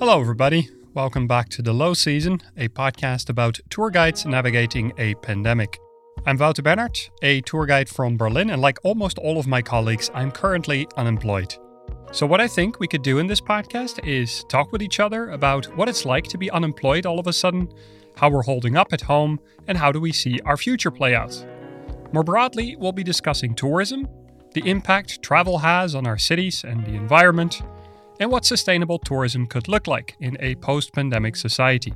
Hello, everybody. Welcome back to The Low Season, a podcast about tour guides navigating a pandemic. I'm Wouter Bernhardt, a tour guide from Berlin, and like almost all of my colleagues, I'm currently unemployed. So, what I think we could do in this podcast is talk with each other about what it's like to be unemployed all of a sudden, how we're holding up at home, and how do we see our future play out. More broadly, we'll be discussing tourism, the impact travel has on our cities and the environment, and what sustainable tourism could look like in a post pandemic society.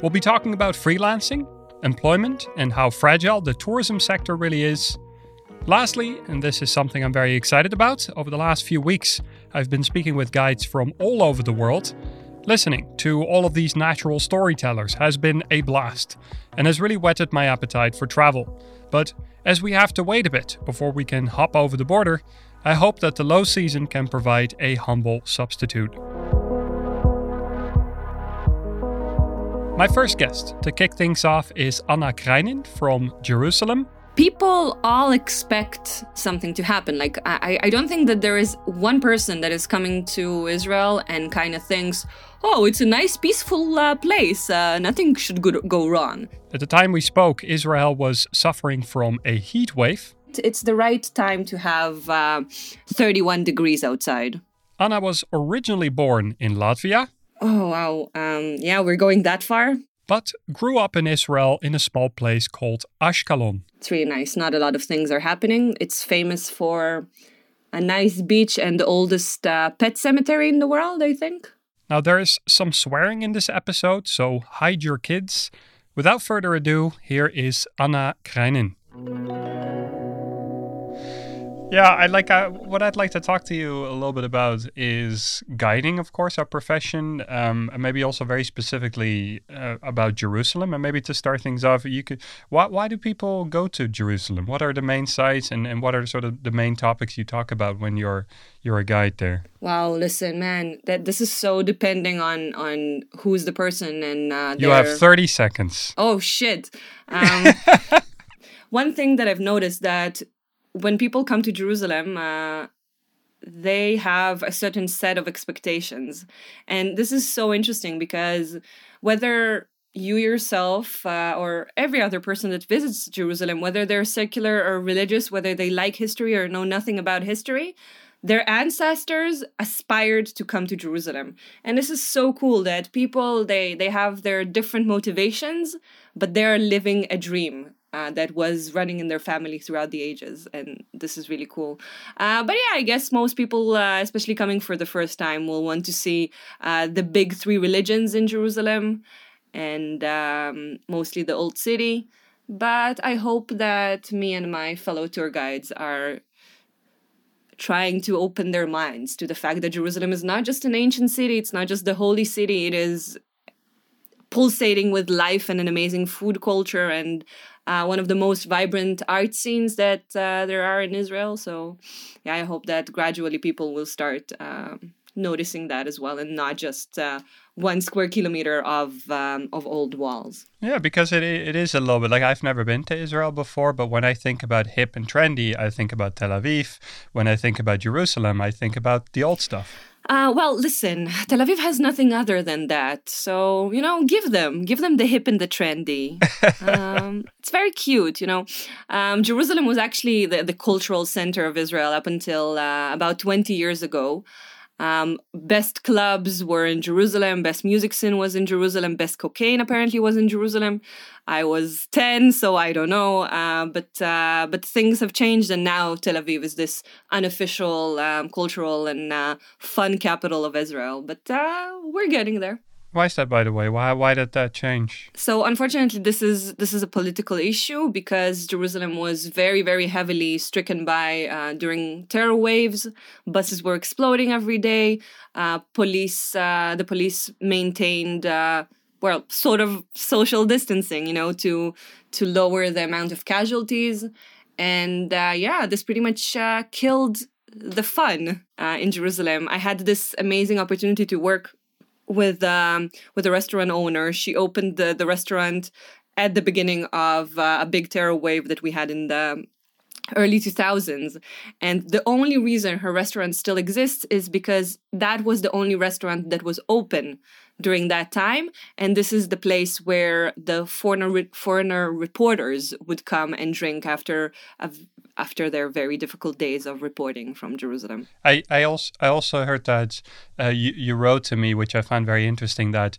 We'll be talking about freelancing, employment, and how fragile the tourism sector really is. Lastly, and this is something I'm very excited about, over the last few weeks, I've been speaking with guides from all over the world. Listening to all of these natural storytellers has been a blast and has really whetted my appetite for travel. But as we have to wait a bit before we can hop over the border, I hope that the low season can provide a humble substitute. My first guest to kick things off is Anna Kreynin from Jerusalem. People all expect something to happen. Like, I, I don't think that there is one person that is coming to Israel and kind of thinks, oh, it's a nice, peaceful uh, place. Uh, nothing should go, go wrong. At the time we spoke, Israel was suffering from a heat wave it's the right time to have uh, 31 degrees outside. Anna was originally born in Latvia. Oh, wow. Um, yeah, we're going that far. But grew up in Israel in a small place called Ashkelon. It's really nice. Not a lot of things are happening. It's famous for a nice beach and the oldest uh, pet cemetery in the world, I think. Now, there is some swearing in this episode, so hide your kids. Without further ado, here is Anna Kreynin. Yeah, I like uh, what I'd like to talk to you a little bit about is guiding, of course, our profession, um, and maybe also very specifically uh, about Jerusalem. And maybe to start things off, you could why why do people go to Jerusalem? What are the main sites, and, and what are sort of the main topics you talk about when you're you're a guide there? Wow, listen, man, that this is so depending on on who's the person and uh, you have thirty seconds. Oh shit. Um, one thing that I've noticed that when people come to Jerusalem, uh, they have a certain set of expectations. And this is so interesting because whether you yourself uh, or every other person that visits Jerusalem, whether they're secular or religious, whether they like history or know nothing about history, their ancestors aspired to come to Jerusalem. And this is so cool that people they they have their different motivations, but they're living a dream uh, that was running in their family throughout the ages and this is really cool. Uh, but yeah i guess most people uh, especially coming for the first time will want to see uh, the big three religions in jerusalem and um, mostly the old city. But i hope that me and my fellow tour guides are trying to open their minds to the fact that jerusalem is not just an ancient city it's not just the holy city it is pulsating with life and an amazing food culture and uh, one of the most vibrant art scenes that uh, there are in Israel. So, yeah, I hope that gradually people will start um, noticing that as well, and not just uh, one square kilometer of um, of old walls. Yeah, because it it is a little bit like I've never been to Israel before, but when I think about hip and trendy, I think about Tel Aviv. When I think about Jerusalem, I think about the old stuff. Uh, well, listen, Tel Aviv has nothing other than that. So, you know, give them, give them the hip and the trendy. um, it's very cute, you know. Um, Jerusalem was actually the, the cultural center of Israel up until uh, about 20 years ago. Um, best clubs were in Jerusalem. Best music scene was in Jerusalem. Best cocaine apparently was in Jerusalem. I was ten, so I don't know. Uh, but uh, but things have changed, and now Tel Aviv is this unofficial um, cultural and uh, fun capital of Israel. But uh, we're getting there. Why is that, by the way? Why why did that change? So unfortunately, this is this is a political issue because Jerusalem was very very heavily stricken by uh, during terror waves. Buses were exploding every day. Uh, police uh, the police maintained uh, well sort of social distancing, you know, to to lower the amount of casualties. And uh, yeah, this pretty much uh, killed the fun in Jerusalem. I had this amazing opportunity to work with um, with a restaurant owner. She opened the, the restaurant at the beginning of uh, a big terror wave that we had in the early 2000s and the only reason her restaurant still exists is because that was the only restaurant that was open during that time and this is the place where the foreigner foreigner reporters would come and drink after after their very difficult days of reporting from Jerusalem. I, I also I also heard that uh, you, you wrote to me, which I found very interesting, that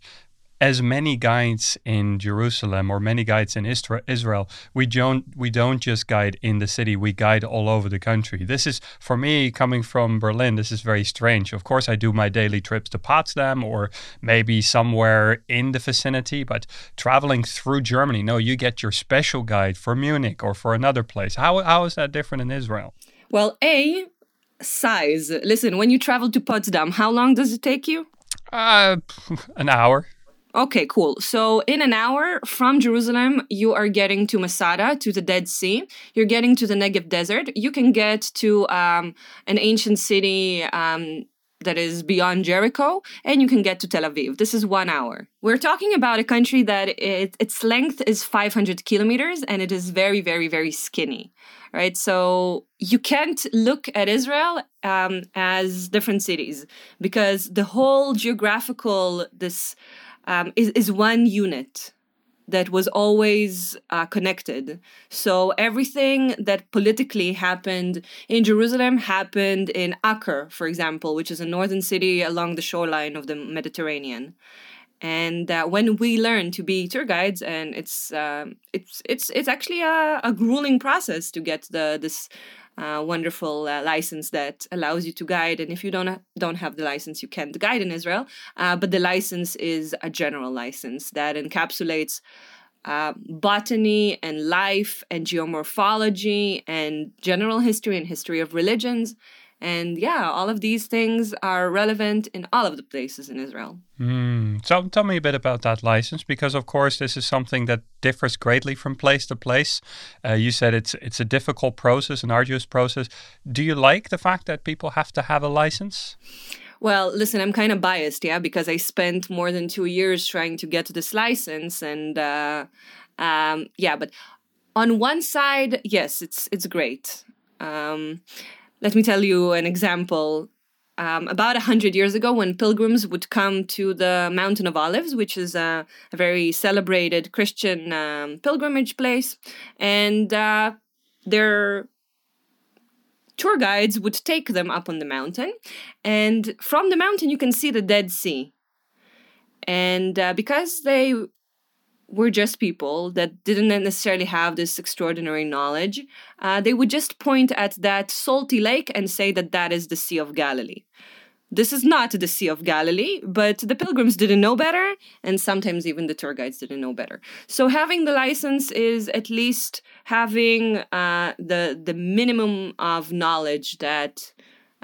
as many guides in Jerusalem or many guides in Israel, we don't we don't just guide in the city. We guide all over the country. This is for me coming from Berlin. This is very strange. Of course, I do my daily trips to Potsdam or maybe somewhere in the vicinity, but traveling through Germany, no, you get your special guide for Munich or for another place. How how is that different in Israel? Well, a size. Listen, when you travel to Potsdam, how long does it take you? Uh, an hour. Okay, cool. So in an hour from Jerusalem, you are getting to Masada, to the Dead Sea. You're getting to the Negev Desert. You can get to um, an ancient city um, that is beyond Jericho, and you can get to Tel Aviv. This is one hour. We're talking about a country that it, its length is 500 kilometers, and it is very, very, very skinny. Right, so you can't look at Israel um, as different cities because the whole geographical this um, is, is one unit that was always uh, connected. So everything that politically happened in Jerusalem happened in Acre, for example, which is a northern city along the shoreline of the Mediterranean. And uh, when we learn to be tour guides, and it's uh, it's it's it's actually a, a grueling process to get the this uh, wonderful uh, license that allows you to guide. And if you don't ha- don't have the license, you can't guide in Israel. Uh, but the license is a general license that encapsulates uh, botany and life and geomorphology and general history and history of religions and yeah, all of these things are relevant in all of the places in Israel. Mm. So tell me a bit about that license, because of course this is something that differs greatly from place to place. Uh, you said it's it's a difficult process, an arduous process. Do you like the fact that people have to have a license? Well, listen, I'm kind of biased, yeah, because I spent more than two years trying to get this license, and uh, um, yeah, but on one side, yes, it's it's great. Um, let me tell you an example. Um, about 100 years ago, when pilgrims would come to the Mountain of Olives, which is a, a very celebrated Christian um, pilgrimage place, and uh, their tour guides would take them up on the mountain. And from the mountain, you can see the Dead Sea. And uh, because they were just people that didn't necessarily have this extraordinary knowledge. Uh, they would just point at that salty lake and say that that is the Sea of Galilee. This is not the Sea of Galilee, but the pilgrims didn't know better, and sometimes even the tour guides didn't know better. So having the license is at least having uh, the the minimum of knowledge that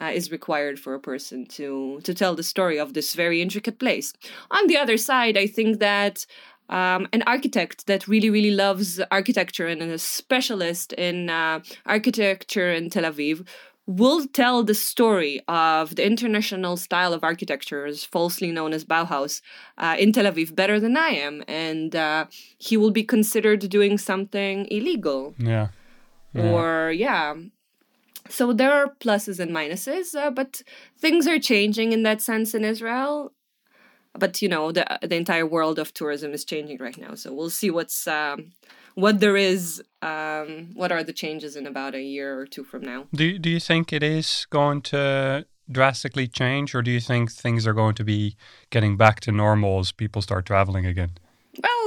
uh, is required for a person to to tell the story of this very intricate place. On the other side, I think that um, an architect that really, really loves architecture and a specialist in uh, architecture in Tel Aviv will tell the story of the international style of architecture, falsely known as Bauhaus, uh, in Tel Aviv better than I am. And uh, he will be considered doing something illegal. Yeah. yeah. Or, yeah. So there are pluses and minuses, uh, but things are changing in that sense in Israel but you know the the entire world of tourism is changing right now so we'll see what's um, what there is um, what are the changes in about a year or two from now do you, do you think it is going to drastically change or do you think things are going to be getting back to normal as people start traveling again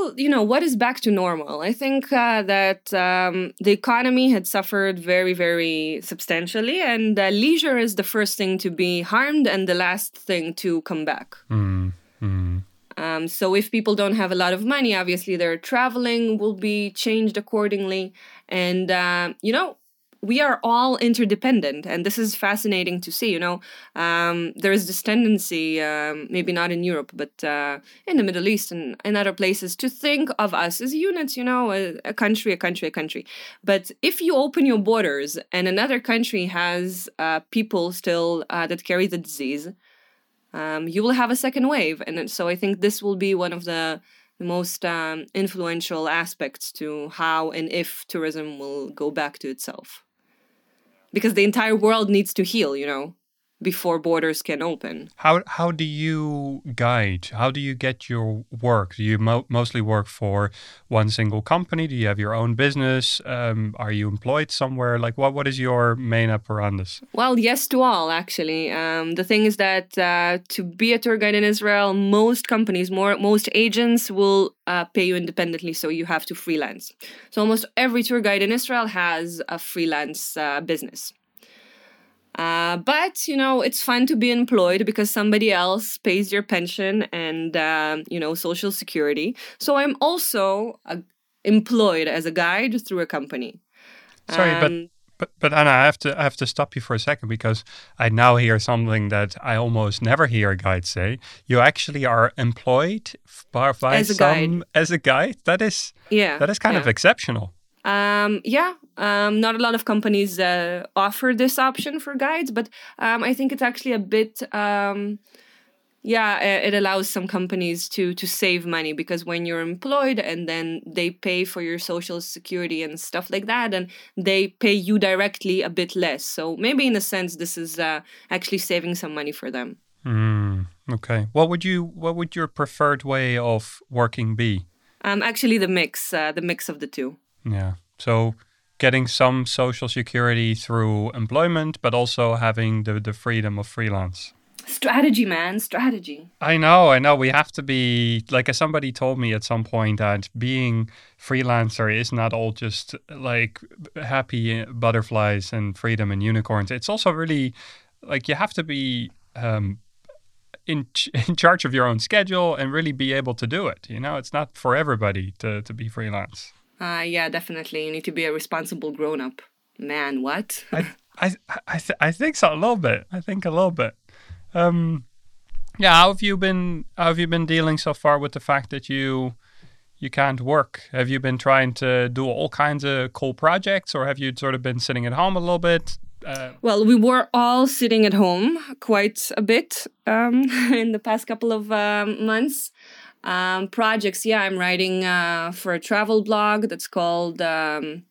well, you know, what is back to normal? I think uh, that um, the economy had suffered very, very substantially, and uh, leisure is the first thing to be harmed and the last thing to come back. Mm. Mm. Um, so if people don't have a lot of money, obviously their traveling will be changed accordingly. And uh, you know, we are all interdependent, and this is fascinating to see. You know, um, there is this tendency, um, maybe not in Europe, but uh, in the Middle East and in other places, to think of us as units. You know, a, a country, a country, a country. But if you open your borders and another country has uh, people still uh, that carry the disease um, you will have a second wave. And so I think this will be one of the most um, influential aspects to how and if tourism will go back to itself. because the entire world needs to heal, you know before borders can open. How how do you guide? How do you get your work? Do you mo mostly work for one single company? Do you have your own business? Um, are you employed somewhere? Like what what is your main apparatus? Well, yes to all actually. Um, the thing is that uh, to be a tour guide in Israel, most companies, more most agents will uh, pay you independently, so you have to freelance. So almost every tour guide in Israel has a freelance uh, business. Uh, but you know it's fun to be employed because somebody else pays your pension and uh, you know social security. So I'm also uh, employed as a guide through a company. Sorry, um, but but but Anna, I have to I have to stop you for a second because I now hear something that I almost never hear a guide say. You actually are employed by, by as a some guide. as a guide. That is yeah, that is kind yeah. of exceptional. Um, yeah, um, not a lot of companies uh, offer this option for guides, but um, I think it's actually a bit. Um, yeah, it allows some companies to to save money because when you're employed and then they pay for your social security and stuff like that, and they pay you directly a bit less. So maybe in a sense, this is uh, actually saving some money for them. Mm, okay. What would you? What would your preferred way of working be? Um, actually, the mix, uh, the mix of the two. Yeah. So getting some social security through employment, but also having the, the freedom of freelance. Strategy, man, strategy. I know, I know. We have to be like somebody told me at some point that being freelancer is not all just like happy butterflies and freedom and unicorns. It's also really like you have to be um, in ch- in charge of your own schedule and really be able to do it. You know, it's not for everybody to to be freelance. Uh, yeah, definitely. You need to be a responsible grown up. Man, what? I I I, th- I think so a little bit. I think a little bit. Um, yeah. How have you been? How have you been dealing so far with the fact that you you can't work? Have you been trying to do all kinds of cool projects, or have you sort of been sitting at home a little bit? Uh, well, we were all sitting at home quite a bit um, in the past couple of um, months. Um, projects, yeah, I'm writing uh, for a travel blog that's called um,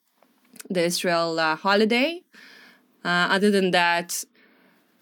the Israel uh, Holiday. Uh, other than that,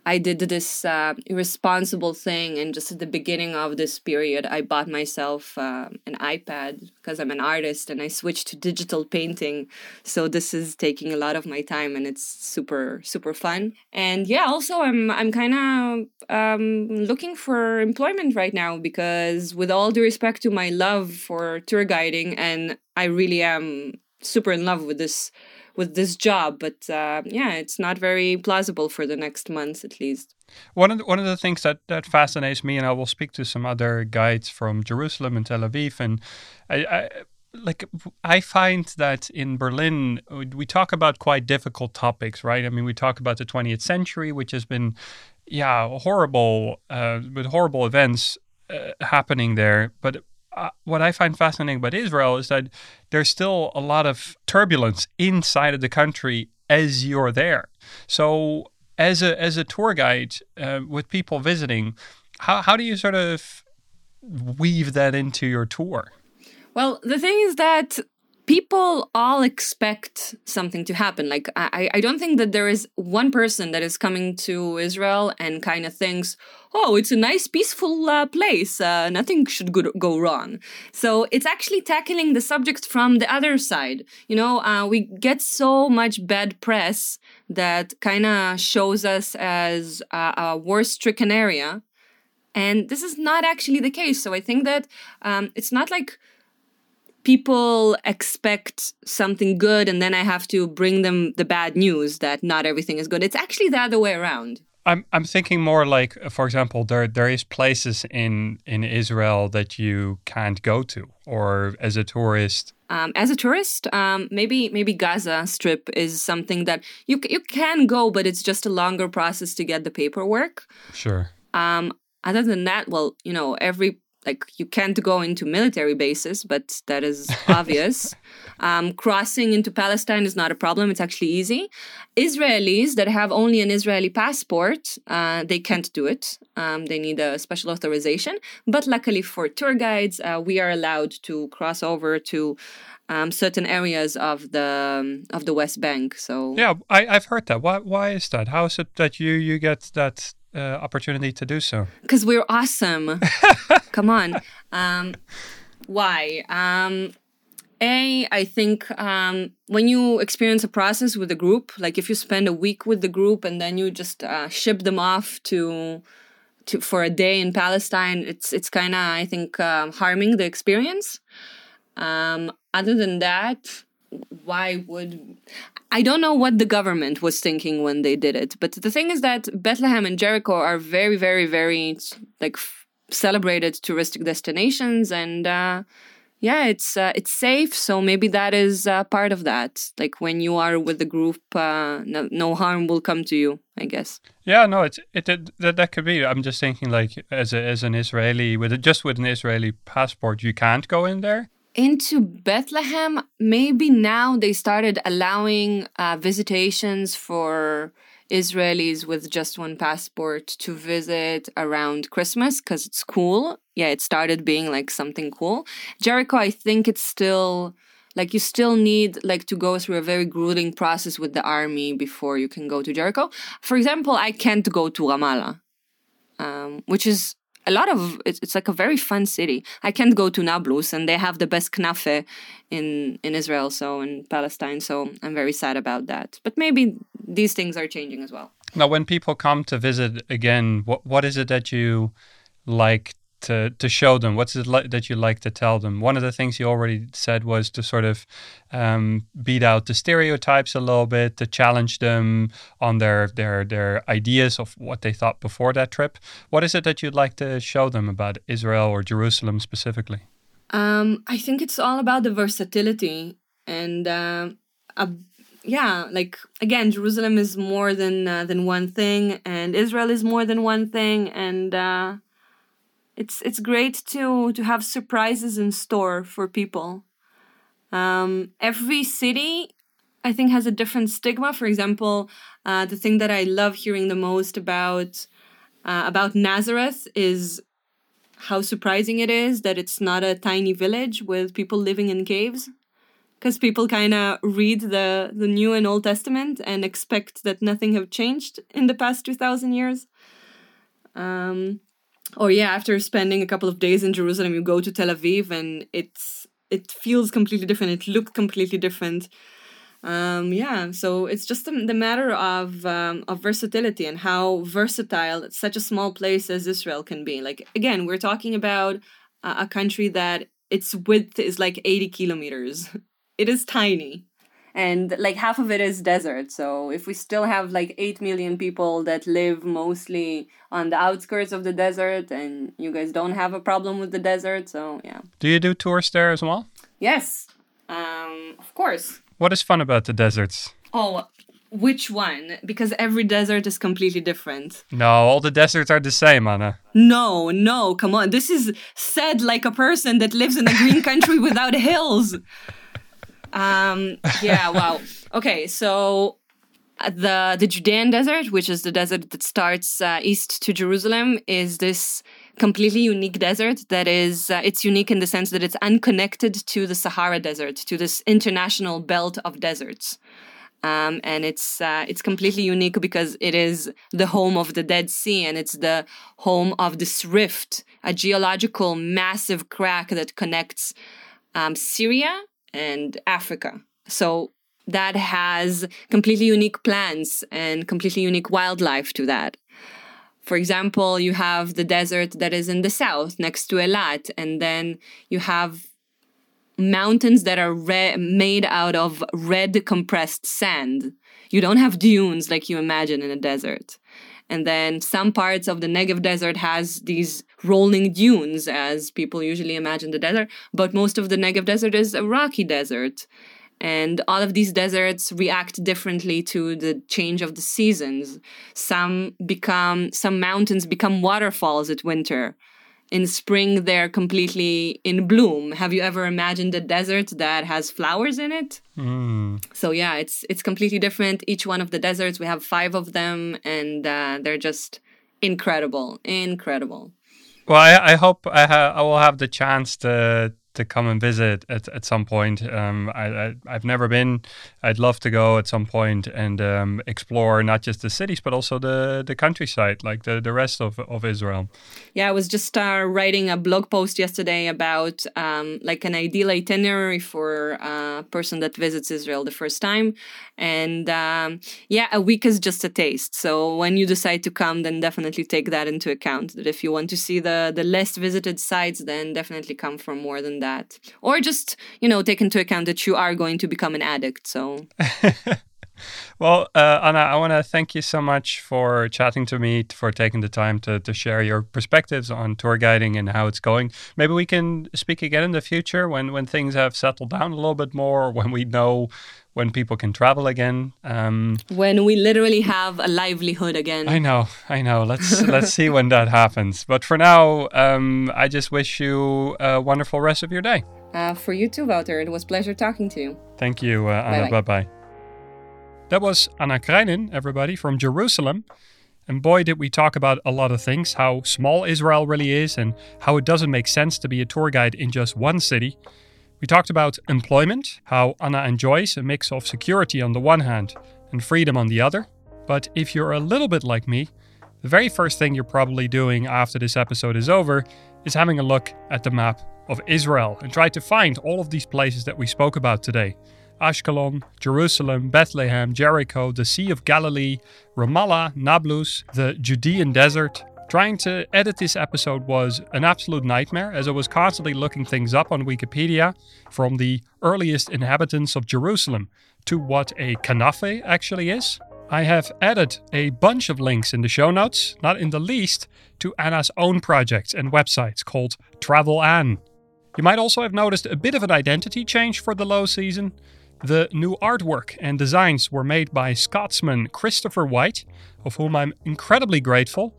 I did this uh, irresponsible thing, and just at the beginning of this period, I bought myself uh, an iPad because I'm an artist, and I switched to digital painting. So this is taking a lot of my time, and it's super super fun. And yeah, also I'm I'm kind of um, looking for employment right now because, with all due respect to my love for tour guiding, and I really am super in love with this with this job but uh, yeah it's not very plausible for the next months at least one of the, one of the things that that fascinates me and i will speak to some other guides from jerusalem and tel aviv and I, I like I find that in Berlin we talk about quite difficult topics, right? I mean, we talk about the 20th century, which has been, yeah, horrible uh, with horrible events uh, happening there. But what I find fascinating about Israel is that there's still a lot of turbulence inside of the country as you're there. So, as a as a tour guide uh, with people visiting, how how do you sort of weave that into your tour? Well, the thing is that people all expect something to happen. Like, I, I don't think that there is one person that is coming to Israel and kind of thinks, oh, it's a nice, peaceful uh, place. Uh, nothing should go, go wrong. So it's actually tackling the subject from the other side. You know, uh, we get so much bad press that kind of shows us as a, a war stricken area. And this is not actually the case. So I think that um, it's not like people expect something good and then I have to bring them the bad news that not everything is good. It's actually the other way around. I'm I'm thinking more like, for example, there there is places in in Israel that you can't go to, or as a tourist. Um, as a tourist, um, maybe maybe Gaza Strip is something that you you can go, but it's just a longer process to get the paperwork. Sure. Um, other than that, well, you know, every like you can't go into military bases, but that is obvious. um, crossing into Palestine is not a problem; it's actually easy. Israelis that have only an Israeli passport, uh, they can't do it. Um, they need a special authorization. But luckily for tour guides, uh, we are allowed to cross over to um, certain areas of the of the West Bank. So yeah, I, have heard that. Why why is that? How is it that you you get that uh, opportunity to do so? Because we're awesome. Come on. Um, why? Um, a, I think um, when you experience a process with a group, like if you spend a week with the group and then you just uh, ship them off to to for a day in Palestine, it's it's kind of I think um, harming the experience. Um, other than that, why would I don't know what the government was thinking when they did it, but the thing is that Bethlehem and Jericho are very, very, very like f- celebrated touristic destinations, and uh, yeah, it's uh, it's safe. So maybe that is uh, part of that. Like when you are with the group, uh, no, no harm will come to you. I guess. Yeah, no, it's it, it that, that could be. I'm just thinking like as a, as an Israeli with a, just with an Israeli passport, you can't go in there into Bethlehem, maybe now they started allowing uh, visitations for Israelis with just one passport to visit around Christmas because it's cool. Yeah, it started being like something cool. Jericho, I think it's still like you still need like to go through a very grueling process with the army before you can go to Jericho. For example, I can't go to Ramallah, um, which is a lot of it's, it's like a very fun city. I can't go to Nablus, and they have the best knafe in in Israel, so in Palestine. So I'm very sad about that. But maybe these things are changing as well. Now, when people come to visit again, what what is it that you like to to show them? What's it like that you like to tell them? One of the things you already said was to sort of um, beat out the stereotypes a little bit, to challenge them on their their their ideas of what they thought before that trip. What is it that you'd like to show them about Israel or Jerusalem specifically? Um, I think it's all about the versatility and. Uh, a, yeah, like again, Jerusalem is more than uh, than one thing, and Israel is more than one thing, and uh, it's it's great to to have surprises in store for people. Um, every city, I think, has a different stigma. For example, uh, the thing that I love hearing the most about uh, about Nazareth is how surprising it is that it's not a tiny village with people living in caves because people kind of read the the new and old testament and expect that nothing have changed in the past 2000 years um, or yeah, after spending a couple of days in Jerusalem, you go to Tel Aviv and it's it feels completely different. It looked completely different. Um, yeah, so it's just the, the matter of um, of versatility and how versatile such a small place as Israel can be. Like again, we're talking about a, a country that its width is like eighty kilometers. It is tiny and like half of it is desert so if we still have like 8 million people that live mostly on the outskirts of the desert and you guys don't have a problem with the desert so yeah do you do tours there as well yes um of course what is fun about the deserts oh which one? Because every desert is completely different. No, all the deserts are the same, Anna. No, no, come on. This is said like a person that lives in a green country without hills. Um, yeah, wow. Okay, so uh, the the Judean desert, which is the desert that starts uh, east to Jerusalem, is this completely unique desert that is uh, it's unique in the sense that it's unconnected to the Sahara Desert, to this international belt of deserts. Um, and it's uh, it's completely unique because it is the home of the Dead Sea and it's the home of this rift, a geological massive crack that connects um, Syria and Africa. So that has completely unique plants and completely unique wildlife to that. For example, you have the desert that is in the south next to Eilat, and then you have mountains that are re- made out of red compressed sand. You don't have dunes like you imagine in a desert. And then some parts of the Negev desert has these rolling dunes, as people usually imagine the desert. But most of the Negev desert is a rocky desert. And all of these deserts react differently to the change of the seasons. Some become, some mountains become waterfalls at winter. In spring they're completely in bloom. Have you ever imagined a desert that has flowers in it? Mm. So yeah, it's it's completely different. Each one of the deserts, we have five of them, and uh, they're just incredible, incredible. Well, I, I hope I, ha- I will have the chance to to come and visit at, at some point. Um, I, I have never been. I'd love to go at some point and um, explore not just the cities but also the the countryside, like the, the rest of, of Israel. Yeah, I was just uh, writing a blog post yesterday about um, like an ideal itinerary for a person that visits Israel the first time, and um, yeah, a week is just a taste. So when you decide to come, then definitely take that into account. That if you want to see the the less visited sites, then definitely come for more than that that. Or just you know take into account that you are going to become an addict so. Well uh, anna i want to thank you so much for chatting to me for taking the time to, to share your perspectives on tour guiding and how it's going. Maybe we can speak again in the future when when things have settled down a little bit more when we know when people can travel again. Um, when we literally have a livelihood again. I know, I know. Let's let's see when that happens. But for now, um, I just wish you a wonderful rest of your day. Uh, for you too, Wouter. It was pleasure talking to you. Thank you, uh, Anna. Bye bye. That was Anna Kreynin, everybody, from Jerusalem. And boy, did we talk about a lot of things how small Israel really is, and how it doesn't make sense to be a tour guide in just one city. We talked about employment, how Anna enjoys a mix of security on the one hand and freedom on the other. But if you're a little bit like me, the very first thing you're probably doing after this episode is over is having a look at the map of Israel and try to find all of these places that we spoke about today Ashkelon, Jerusalem, Bethlehem, Jericho, the Sea of Galilee, Ramallah, Nablus, the Judean desert, Trying to edit this episode was an absolute nightmare as I was constantly looking things up on Wikipedia from the earliest inhabitants of Jerusalem to what a kanafeh actually is. I have added a bunch of links in the show notes, not in the least to Anna's own projects and websites called Travel Anne. You might also have noticed a bit of an identity change for the low season. The new artwork and designs were made by Scotsman Christopher White, of whom I'm incredibly grateful.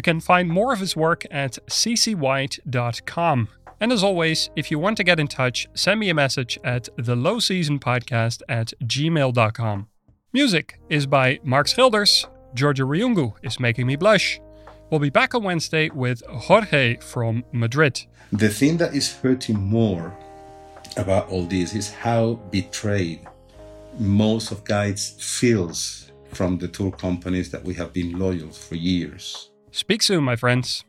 You can find more of his work at ccwhite.com. And as always, if you want to get in touch, send me a message at the low season podcast at gmail.com. Music is by Mark Schilders. Georgia Ryungu is making me blush. We'll be back on Wednesday with Jorge from Madrid. The thing that is hurting more about all this is how betrayed most of guides feels from the tour companies that we have been loyal for years. Speak soon, my friends.